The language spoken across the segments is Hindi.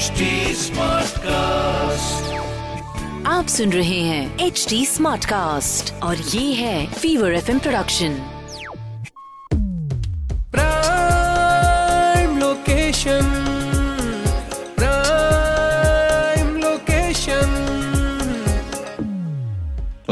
HD कास्ट आप सुन रहे हैं एच डी स्मार्ट कास्ट और ये है Fever F production prime location.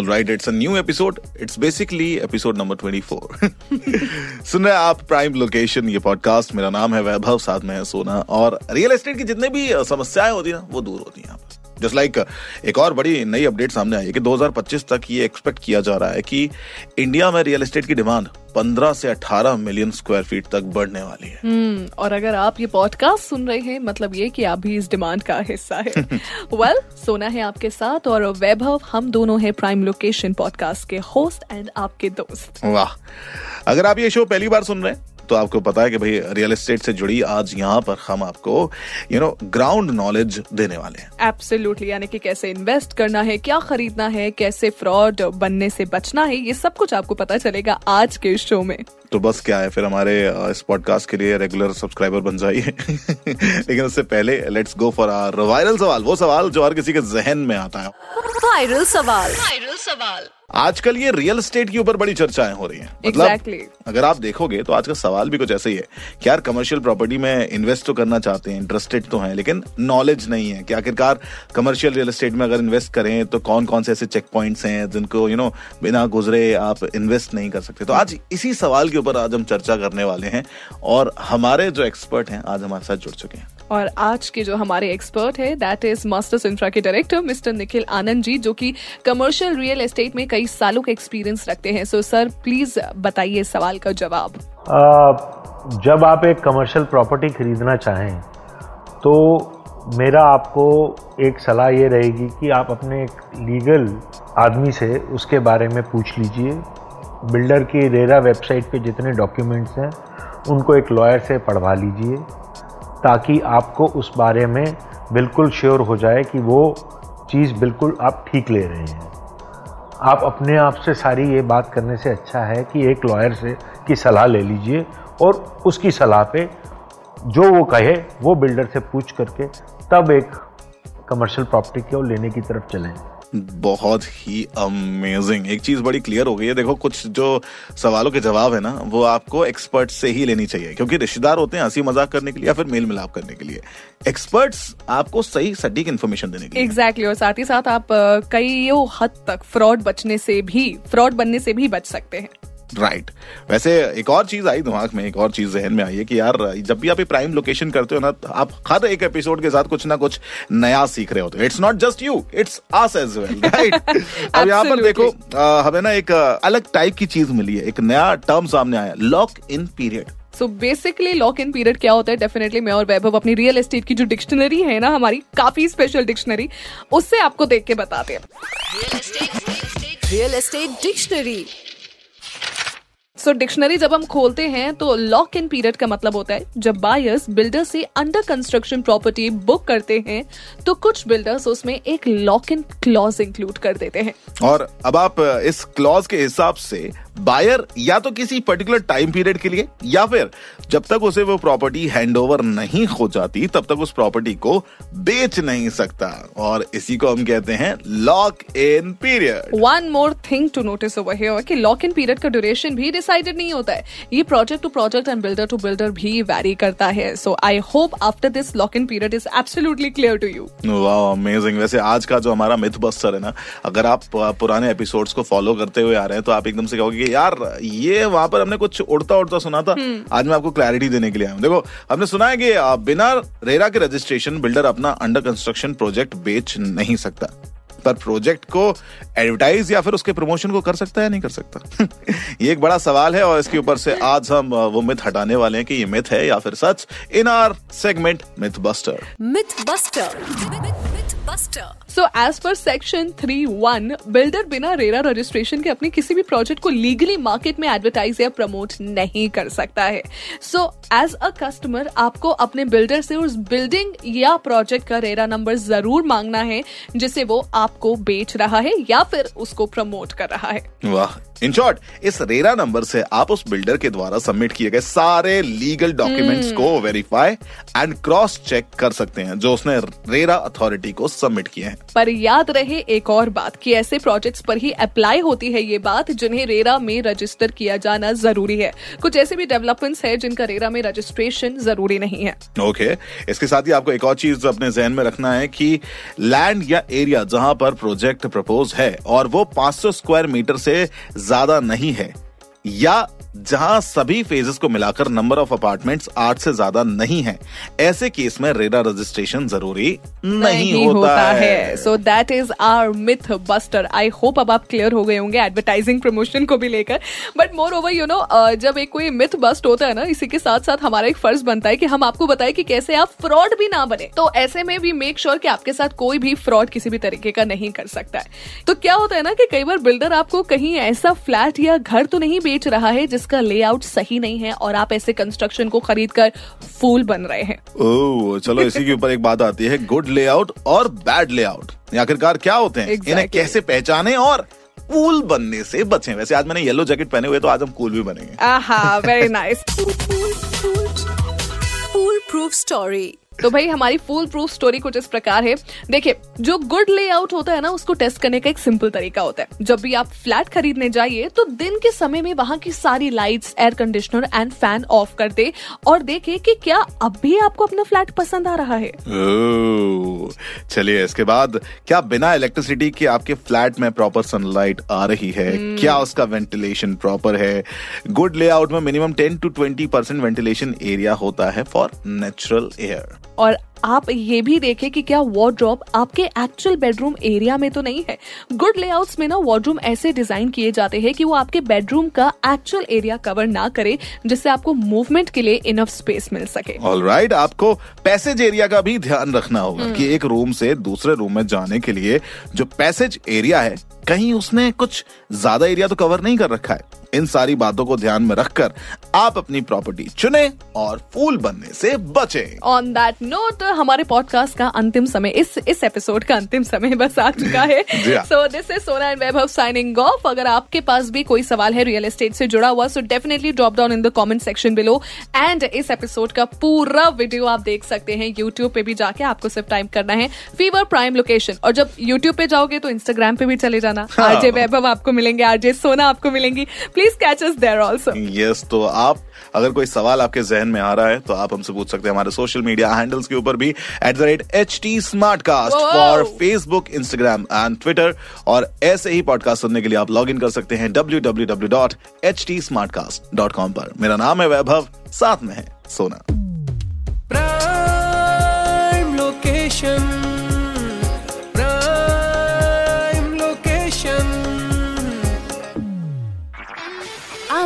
All it's new episode it's basically episode number twenty four 24. सुन रहे आप प्राइम लोकेशन ये पॉडकास्ट मेरा नाम है वैभव, साथ में है सोना. और रियल एस्टेट की जितने भी समस्याएँ होती है ना वो दूर होती हैं. जस्ट लाइक एक और बड़ी नई अपडेट सामने आई है कि 2025 तक ये एक्सपेक्ट किया जा रहा है कि इंडिया में रियल एस्टेट की डिमांड 15 से 18 मिलियन स्क्वायर फीट तक बढ़ने वाली है। हम्म, और अगर आप ये पॉडकास्ट सुन रहे हैं मतलब ये कि आप भी इस डिमांड का हिस्सा है। वेल well, सोना है आपके साथ और वैभव हम दोनों हैं प्राइम लोकेशन पॉडकास्ट के होस्ट एंड आपके दोस्त। वाह। अगर आप ये शो पहली बार सुन रहे हैं तो आपको पता है कि भाई रियल एस्टेट से जुड़ी आज यहाँ पर हम आपको यू नो ग्राउंड नॉलेज देने वाले हैं। एब्सोल्युटली यानी कि कैसे इन्वेस्ट करना है क्या खरीदना है कैसे फ्रॉड बनने से बचना है ये सब कुछ आपको पता चलेगा आज के शो में। तो बस क्या है फिर हमारे इस पॉडकास्ट के लिए रेगुलर सब्सक्राइबर बन जाइए। लेकिन उससे पहले let's go for our viral सवाल। वो सवाल जो हर किसी के जहन में आता है। वायरल सवाल। वायरल सवाल। आजकल ये रियल स्टेट के ऊपर बड़ी चर्चाएँ हो रही हैं। Exactly. अगर आप देखोगे तो आज का सवाल भी कुछ ऐसे ही है कि यार कमर्शियल प्रॉपर्टी में इन्वेस्ट तो करना चाहते हैं इंटरेस्टेड तो हैं लेकिन नॉलेज नहीं है कि आखिरकार कमर्शियल रियल एस्टेट में अगर इन्वेस्ट करें तो कौन कौन से ऐसे चेक पॉइंट्स हैं जिनको यू नो बिना गुजरे आप इन्वेस्ट नहीं कर सकते। तो आज इसी सवाल के ऊपर आज हम चर्चा करने वाले हैं और हमारे जो एक्सपर्ट हैं आज हमारे साथ जुड़ चुके हैं। और आज के जो हमारे एक्सपर्ट है दैट इज़ मास्टर्स इंफ्रा के डायरेक्टर मिस्टर निखिल आनंद जी, जो कि कमर्शियल रियल एस्टेट में कई सालों का एक्सपीरियंस रखते हैं। सो सर प्लीज़ बताइए सवाल का जवाब। जब आप एक कमर्शियल प्रॉपर्टी खरीदना चाहें तो मेरा आपको एक सलाह ये रहेगी कि आप अपने एक लीगल आदमी से उसके बारे में पूछ लीजिए। बिल्डर की रेरा वेबसाइट पे जितने डॉक्यूमेंट्स हैं, उनको एक लॉयर से पढ़वा लीजिए। ताकि आपको उस बारे में बिल्कुल श्योर हो जाए कि वो चीज़ बिल्कुल आप ठीक ले रहे हैं। आप अपने आप से सारी ये बात करने से अच्छा है कि एक लॉयर से की सलाह ले लीजिए और उसकी सलाह पे जो वो कहे, वो बिल्डर से पूछ करके तब एक कमर्शियल प्रॉपर्टी को लेने की तरफ़ चलें। बहुत ही अमेजिंग एक चीज़ बड़ी क्लियर हो गई है। देखो कुछ जो सवालों के जवाब है ना वो आपको एक्सपर्ट से ही लेनी चाहिए क्योंकि रिश्तेदार होते हैं हँसी मज़ाक करने के लिए या फिर मेल मिलाप करने के लिए। एक्सपर्ट्स आपको सही सटीक इन्फॉर्मेशन देने के लिए। एग्जैक्टली exactly, और साथ ही साथ आप कई हद तक फ्रॉड बचने से भी फ्रॉड बनने से भी बच सकते हैं। राइट वैसे एक और चीज़ आई दिमाग में एक और चीज़ जहन में आई है कि यार जब भी आप प्राइम लोकेशन करते हो ना तो आप हर एक एपिसोड के साथ कुछ ना कुछ नया सीख रहे होते हो। It's not just you it's us as well right अब यहाँ पर देखो हमें ना एक अलग टाइप की चीज़ मिली है एक नया टर्म सामने आया lock in period so basically lock in period क्या होता है? डेफिनेटली मैं और वैभव अपनी रियल एस्टेट की जो डिक्शनरी है ना हमारी काफ़ी स्पेशल डिक्शनरी उससे आपको देख के बताते हैं। Real estate dictionary so dictionary जब हम खोलते हैं तो लॉक इन पीरियड का मतलब होता है जब बायर्स बिल्डर से अंडर कंस्ट्रक्शन प्रॉपर्टी बुक करते हैं तो कुछ बिल्डर्स उसमें एक लॉक इन क्लॉज इंक्लूड कर देते हैं। और अब आप इस क्लॉज के हिसाब से बायर या तो किसी पर्टिकुलर टाइम पीरियड के लिए या फिर जब तक उसे वो प्रॉपर्टी हैंडओवर नहीं हो जाती तब तक उस प्रॉपर्टी को बेच नहीं सकता। और इसी को हम कहते हैं lock in period one more thing to notice over here कि लॉक इन पीरियड का ड्यूरेशन भी डिसाइडेड नहीं होता है। ये project to project and builder to builder भी वैरी करता है। So I hope after this lock in period is absolutely clear to you वाह अमेजिंग वैसे आज का जो हमारा मिथ बस्टर है ना अगर आप पुराने एपिसोड्स को फॉलो करते हुए आ रहे हैं तो आप एकदम से कहोगे कि यार ये वहाँ पर हमने कुछ उड़ता उड़ता सुना था। आज मैं आपको क्लैरिटी देने के लिए आया हूँ। देखो हमने सुना है कि बिना रेरा के रजिस्ट्रेशन बिल्डर अपना अंडर कंस्ट्रक्शन प्रोजेक्ट बेच नहीं सकता। पर प्रोजेक्ट को एडवर्टाइज या फिर उसके प्रमोशन को कर सकता है नहीं कर सकता? ये एक बड़ा सवाल है और इसके ऊपर से आज हम वो मिथ हटाने वाले हैं कि ये मिथ है या फिर सच। In our segment myth buster myth buster myth buster so as per section three one builder बिना रेरा रजिस्ट्रेशन के अपने किसी भी प्रोजेक्ट को लीगली मार्केट में एडवर्टाइज या प्रमोट नहीं कर सकता है। सो एज अ कस्टमर आपको अपने बिल्डर से उस बिल्डिंग या प्रोजेक्ट का रेरा नंबर ज़रूर मांगना है जिसे वो आपको बेच रहा है या फिर उसको प्रमोट कर रहा है। वाह इन शॉर्ट इस रेरा नंबर से आप उस बिल्डर के द्वारा सबमिट किए गए सारे लीगल डॉक्यूमेंट्स को वेरीफाई एंड क्रॉस चेक कर सकते हैं जो उसने रेरा अथॉरिटी को सबमिट किए हैं। पर याद रहे एक और बात कि ऐसे प्रोजेक्ट्स पर ही अप्लाई होती है ये बात जिन्हें रेरा में रजिस्टर किया जाना ज़रूरी है। कुछ ऐसे भी डेवलपमेंट्स है जिनका रेरा में रजिस्ट्रेशन ज़रूरी नहीं है। Okay okay. इसके साथ ही आपको एक और चीज़ अपने जहन में रखना है कि लैंड या एरिया जहाँ पर प्रोजेक्ट प्रपोज है और वो 500 स्क्वायर मीटर से ज़्यादा नहीं है, या जहाँ सभी फेजेस को मिलाकर नंबर ऑफ़ अपार्टमेंट्स आठ से ज़्यादा नहीं है, ऐसे केस में रेरा रजिस्ट्रेशन ज़रूरी नहीं, होता, है। So that is our myth buster I hope अब आप क्लियर हो गए होंगे एडवर्टाइजिंग प्रमोशन को भी लेकर। But moreover you know जब एक कोई मिथ बस्ट होता है ना इसी के साथ साथ हमारा एक फ़र्ज़ बनता है कि हम आपको बताएँ कि कैसे आप फ्रॉड भी ना बने। तो ऐसे में भी मेक श्योर sure कि आपके साथ कोई भी फ्रॉड किसी भी तरीके का नहीं कर सकता है। तो क्या होता है ना कि कई बार बिल्डर आपको कहीं ऐसा फ्लैट या घर तो नहीं बेच रहा है जिसका लेआउट सही नहीं है और आप ऐसे कंस्ट्रक्शन को खरीद कर फूल बन रहे हैं। ओह चलो इसी के ऊपर एक बात आती है। गुड लेआउट और बैड लेआउट आखिरकार क्या होते हैं Exactly. इन्हें कैसे पहचाने और कूल बनने से बचें वैसे आज मैंने येलो जैकेट पहने हुए तो आज हम कूल भी बनेंगे आहा very nice cool proof story तो भाई हमारी फुल प्रूफ स्टोरी कुछ इस प्रकार है। देखिए जो गुड लेआउट होता है ना उसको टेस्ट करने का एक सिंपल तरीका होता है। जब भी आप फ्लैट खरीदने जाइए तो दिन के समय में वहाँ की सारी lights air conditioner and fan off कर दे और देखे कि क्या अब भी आपको अपना फ्लैट पसंद आ रहा है। चलिए इसके बाद क्या बिना इलेक्ट्रिसिटी के आपके फ्लैट में प्रॉपर सनलाइट आ रही है? क्या उसका वेंटिलेशन प्रॉपर है? गुड लेआउट में minimum ten to 20 percent ventilation area होता है फॉर नेचुरल एयर और आप ये भी देखें कि क्या वार्डरोब आपके एक्चुअल बेडरूम एरिया में तो नहीं है। गुड लेआउट्स में ना वार्डरूम ऐसे डिज़ाइन किए जाते हैं कि वो आपके बेडरूम का एक्चुअल एरिया कवर ना करे जिससे आपको मूवमेंट के लिए इनफ स्पेस मिल सके। ऑल राइट आपको पैसेज एरिया का भी ध्यान रखना होगा कि एक रूम से दूसरे रूम में जाने के लिए जो पैसेज एरिया है कहीं उसने कुछ ज़्यादा एरिया तो कवर नहीं कर रखा है। इन सारी बातों को ध्यान में रखकर आप अपनी प्रॉपर्टी चुने और फूल बनने से बचे। ऑन दैट नोट हमारे पॉडकास्ट का अंतिम समय इस इस एपिसोड का अंतिम समय बस आ चुका है। हाँ। So this is Sona and Vaibhav signing off अगर आपके पास भी कोई सवाल है रियल एस्टेट से जुड़ा हुआ so definitely drop down in the comment section below and इस एपिसोड का पूरा वीडियो आप देख सकते हैं। यूट्यूब पे भी जाके आपको सिर्फ़ टाइम करना है। फीवर प्राइम लोकेशन और जब यूट्यूब पे जाओगे तो इंस्टाग्राम पे भी चले जाना। हाँ। आरजे वैभव आपको मिलेंगे। आरजे सोना आपको मिलेंगी। Please catch us there also yes तो आप अगर कोई सवाल आपके जहन में आ रहा है तो आप हमसे पूछ सकते हैं हमारे सोशल मीडिया हैंडल्स के ऊपर भी at the rate H T Smartcast. For Facebook Instagram and Twitter और ऐसे ही पॉडकास्ट सुनने के लिए आप लॉग इन कर सकते हैं W W W dot H T Smartcast dot com पर। मेरा नाम है वैभव साथ में है सोना।